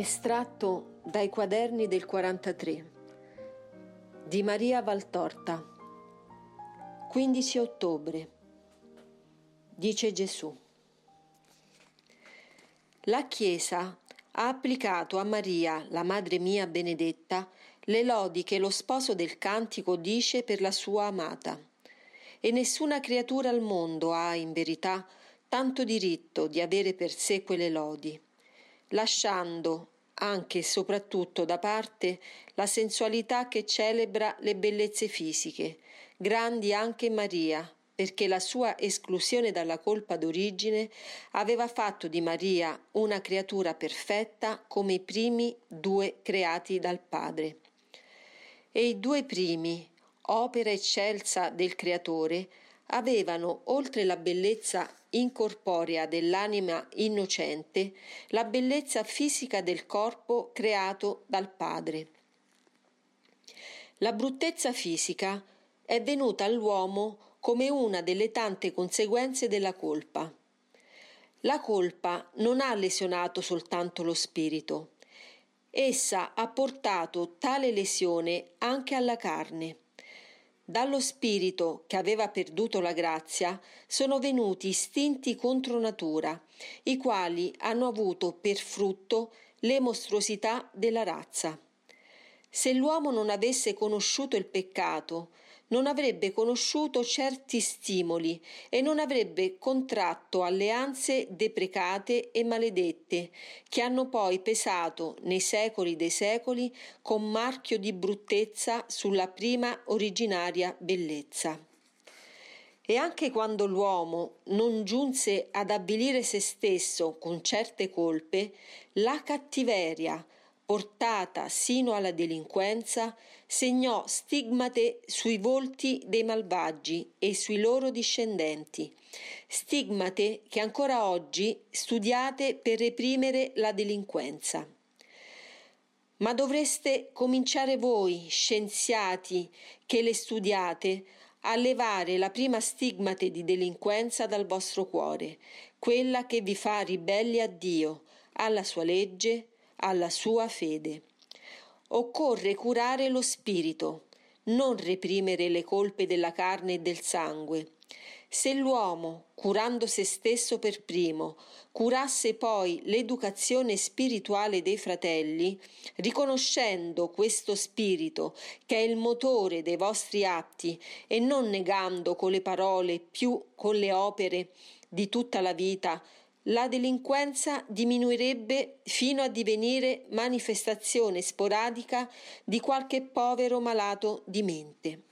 Estratto dai quaderni del 43 di Maria Valtorta. 15 ottobre. Dice Gesù. La Chiesa ha applicato a Maria, la Madre mia benedetta, le lodi che lo sposo del cantico dice per la sua amata. E nessuna creatura al mondo ha, in verità, tanto diritto di avere per sé quelle lodi lasciando anche e soprattutto da parte la sensualità che celebra le bellezze fisiche, grandi anche Maria, perché la sua esclusione dalla colpa d'origine aveva fatto di Maria una creatura perfetta come i primi due creati dal Padre. E i due primi, opera eccelsa del Creatore, avevano, oltre la bellezza incorporea dell'anima innocente, la bellezza fisica del corpo creato dal Padre. La bruttezza fisica è venuta all'uomo come una delle tante conseguenze della colpa. La colpa non ha lesionato soltanto lo spirito, essa ha portato tale lesione anche alla carne dallo spirito che aveva perduto la grazia sono venuti istinti contro natura, i quali hanno avuto per frutto le mostruosità della razza. Se l'uomo non avesse conosciuto il peccato, non avrebbe conosciuto certi stimoli e non avrebbe contratto alleanze deprecate e maledette, che hanno poi pesato nei secoli dei secoli con marchio di bruttezza sulla prima originaria bellezza. E anche quando l'uomo non giunse ad avvilire se stesso con certe colpe, la cattiveria, portata sino alla delinquenza, segnò stigmate sui volti dei malvagi e sui loro discendenti, stigmate che ancora oggi studiate per reprimere la delinquenza. Ma dovreste cominciare voi, scienziati, che le studiate, a levare la prima stigmate di delinquenza dal vostro cuore, quella che vi fa ribelli a Dio, alla sua legge, alla sua fede. Occorre curare lo spirito, non reprimere le colpe della carne e del sangue. Se l'uomo, curando se stesso per primo, curasse poi l'educazione spirituale dei fratelli, riconoscendo questo spirito che è il motore dei vostri atti e non negando con le parole più con le opere di tutta la vita la delinquenza diminuirebbe fino a divenire manifestazione sporadica di qualche povero malato di mente.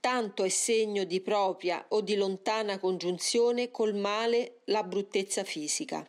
Tanto è segno di propria o di lontana congiunzione col male la bruttezza fisica,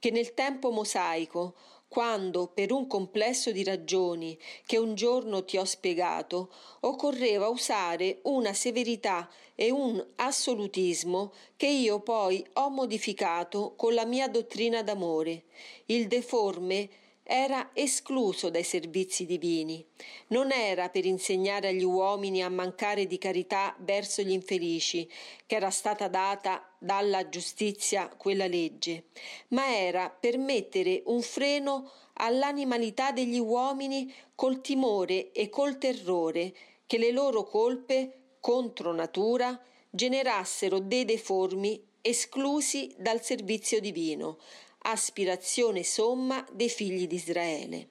che nel tempo mosaico quando, per un complesso di ragioni che un giorno ti ho spiegato, occorreva usare una severità e un assolutismo che io poi ho modificato con la mia dottrina d'amore. Il deforme era escluso dai servizi divini. Non era per insegnare agli uomini a mancare di carità verso gli infelici, che era stata data dalla giustizia quella legge, ma era per mettere un freno all'animalità degli uomini col timore e col terrore che le loro colpe contro natura generassero dei deformi esclusi dal servizio divino, aspirazione somma dei figli di Israele.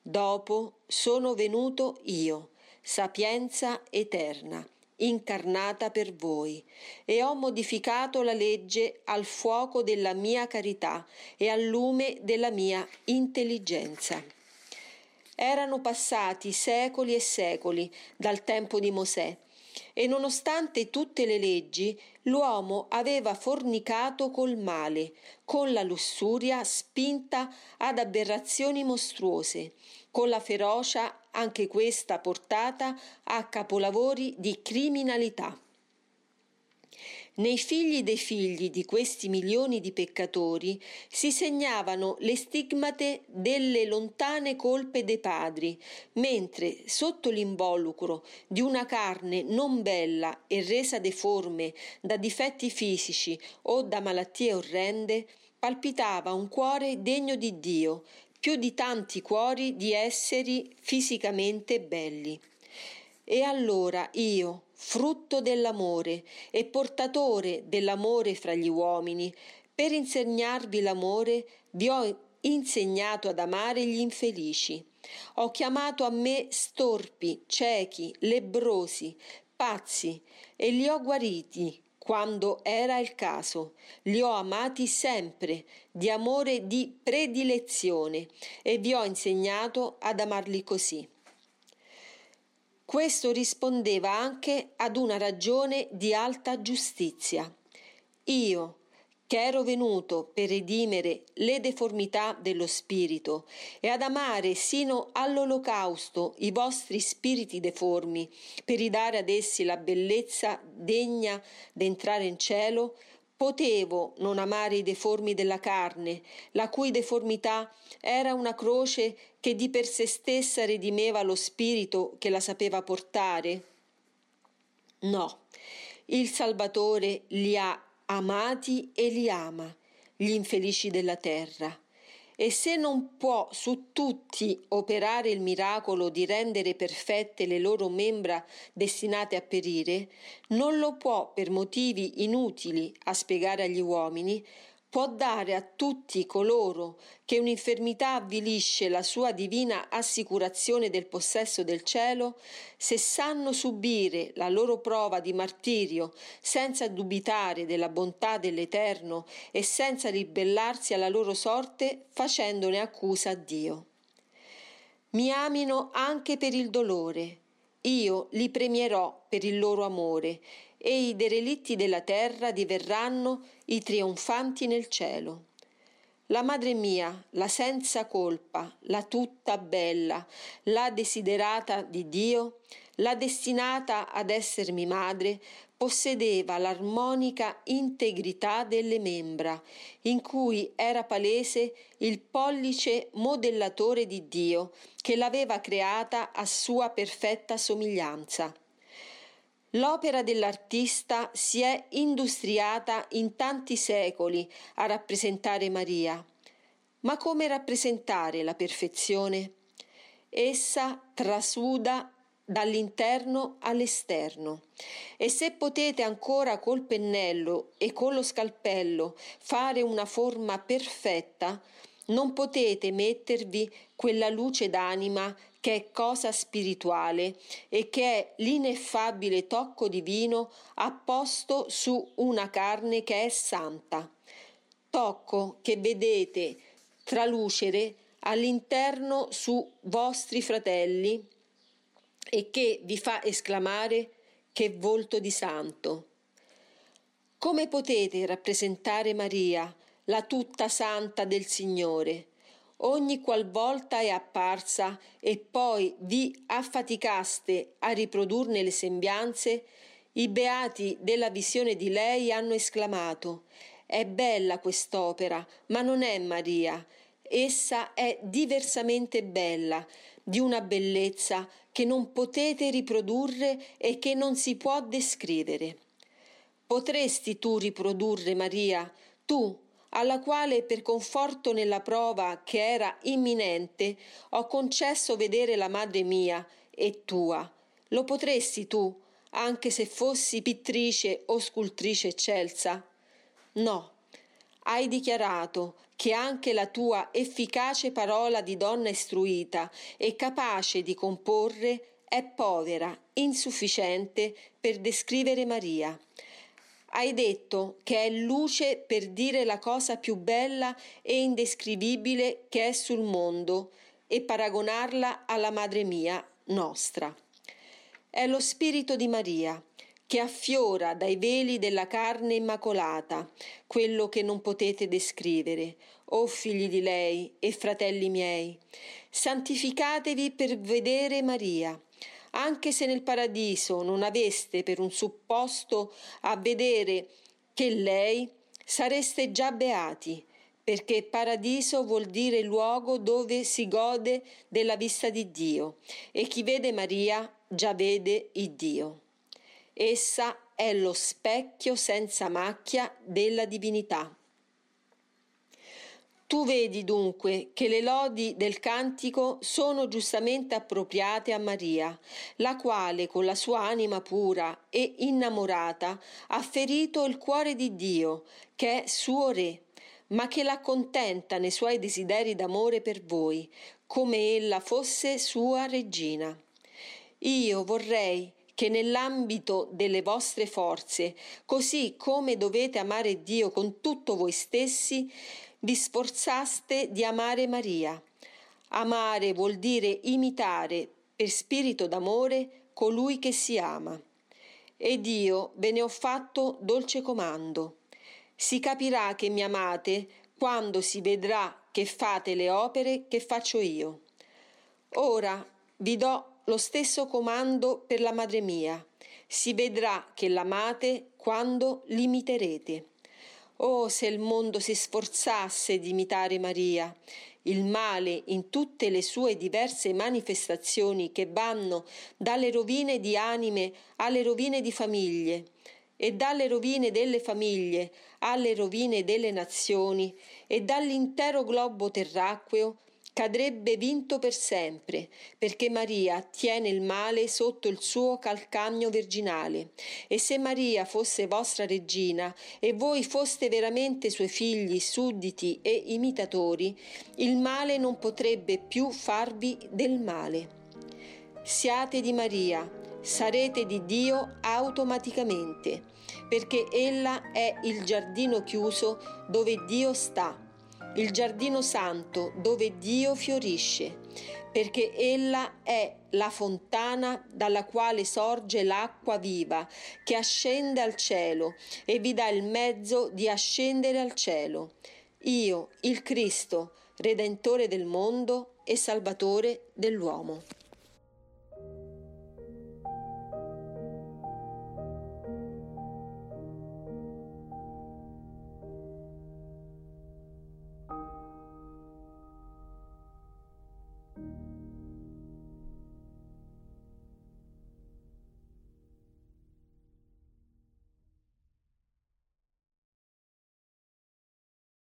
Dopo sono venuto io, sapienza eterna, incarnata per voi, e ho modificato la legge al fuoco della mia carità e al lume della mia intelligenza. Erano passati secoli e secoli dal tempo di Mosè, e nonostante tutte le leggi, l'uomo aveva fornicato col male, con la lussuria spinta ad aberrazioni mostruose, con la ferocia anche questa portata a capolavori di criminalità. Nei figli dei figli di questi milioni di peccatori si segnavano le stigmate delle lontane colpe dei padri, mentre sotto l'involucro di una carne non bella e resa deforme da difetti fisici o da malattie orrende, palpitava un cuore degno di Dio, più di tanti cuori di esseri fisicamente belli. E allora io, frutto dell'amore e portatore dell'amore fra gli uomini, per insegnarvi l'amore vi ho insegnato ad amare gli infelici. Ho chiamato a me storpi, ciechi, lebrosi, pazzi e li ho guariti quando era il caso. Li ho amati sempre, di amore di predilezione, e vi ho insegnato ad amarli così. Questo rispondeva anche ad una ragione di alta giustizia. Io, che ero venuto per redimere le deformità dello spirito e ad amare sino all'olocausto i vostri spiriti deformi, per ridare ad essi la bellezza degna d'entrare in cielo, potevo non amare i deformi della carne, la cui deformità era una croce che di per sé stessa redimeva lo spirito che la sapeva portare? No, il Salvatore li ha amati e li ama, gli infelici della terra. E se non può su tutti operare il miracolo di rendere perfette le loro membra destinate a perire, non lo può per motivi inutili a spiegare agli uomini, può dare a tutti coloro che un'infermità avvilisce la sua divina assicurazione del possesso del cielo, se sanno subire la loro prova di martirio senza dubitare della bontà dell'Eterno e senza ribellarsi alla loro sorte facendone accusa a Dio. Mi amino anche per il dolore, io li premierò per il loro amore e i derelitti della terra diverranno i trionfanti nel cielo. La madre mia, la senza colpa, la tutta bella, la desiderata di Dio, la destinata ad essermi madre, possedeva l'armonica integrità delle membra, in cui era palese il pollice modellatore di Dio, che l'aveva creata a sua perfetta somiglianza. L'opera dell'artista si è industriata in tanti secoli a rappresentare Maria. Ma come rappresentare la perfezione? Essa trasuda dall'interno all'esterno. E se potete ancora col pennello e con lo scalpello fare una forma perfetta, non potete mettervi quella luce d'anima che è cosa spirituale e che è l'ineffabile tocco divino apposto su una carne che è santa. Tocco che vedete tralucere all'interno su vostri fratelli e che vi fa esclamare che volto di santo. Come potete rappresentare Maria, la tutta santa del Signore? ogni qualvolta è apparsa e poi vi affaticaste a riprodurne le sembianze, i beati della visione di lei hanno esclamato È bella quest'opera, ma non è Maria. Essa è diversamente bella, di una bellezza che non potete riprodurre e che non si può descrivere. Potresti tu riprodurre Maria, tu alla quale per conforto nella prova che era imminente ho concesso vedere la madre mia e tua. Lo potresti tu, anche se fossi pittrice o scultrice eccelsa? No. Hai dichiarato che anche la tua efficace parola di donna istruita e capace di comporre è povera, insufficiente per descrivere Maria. Hai detto che è luce per dire la cosa più bella e indescrivibile che è sul mondo e paragonarla alla Madre mia nostra. È lo Spirito di Maria che affiora dai veli della carne immacolata, quello che non potete descrivere, o figli di lei e fratelli miei. Santificatevi per vedere Maria anche se nel paradiso non aveste per un supposto a vedere che lei, sareste già beati, perché paradiso vuol dire luogo dove si gode della vista di Dio, e chi vede Maria già vede il Dio. Essa è lo specchio senza macchia della divinità. Tu vedi dunque che le lodi del cantico sono giustamente appropriate a Maria, la quale con la sua anima pura e innamorata ha ferito il cuore di Dio, che è suo Re, ma che l'accontenta nei suoi desideri d'amore per voi, come ella fosse sua regina. Io vorrei che nell'ambito delle vostre forze, così come dovete amare Dio con tutto voi stessi, vi sforzaste di amare Maria. Amare vuol dire imitare per spirito d'amore colui che si ama. Ed io ve ne ho fatto dolce comando. Si capirà che mi amate quando si vedrà che fate le opere che faccio io. Ora vi do lo stesso comando per la madre mia. Si vedrà che l'amate quando l'imiterete. Oh, se il mondo si sforzasse di imitare Maria, il male in tutte le sue diverse manifestazioni che vanno dalle rovine di anime alle rovine di famiglie e dalle rovine delle famiglie alle rovine delle nazioni e dall'intero globo terracqueo cadrebbe vinto per sempre, perché Maria tiene il male sotto il suo calcagno virginale. E se Maria fosse vostra regina e voi foste veramente suoi figli, sudditi e imitatori, il male non potrebbe più farvi del male. Siate di Maria, sarete di Dio automaticamente, perché ella è il giardino chiuso dove Dio sta il giardino santo dove Dio fiorisce, perché ella è la fontana dalla quale sorge l'acqua viva che ascende al cielo e vi dà il mezzo di ascendere al cielo. Io, il Cristo, Redentore del mondo e Salvatore dell'uomo.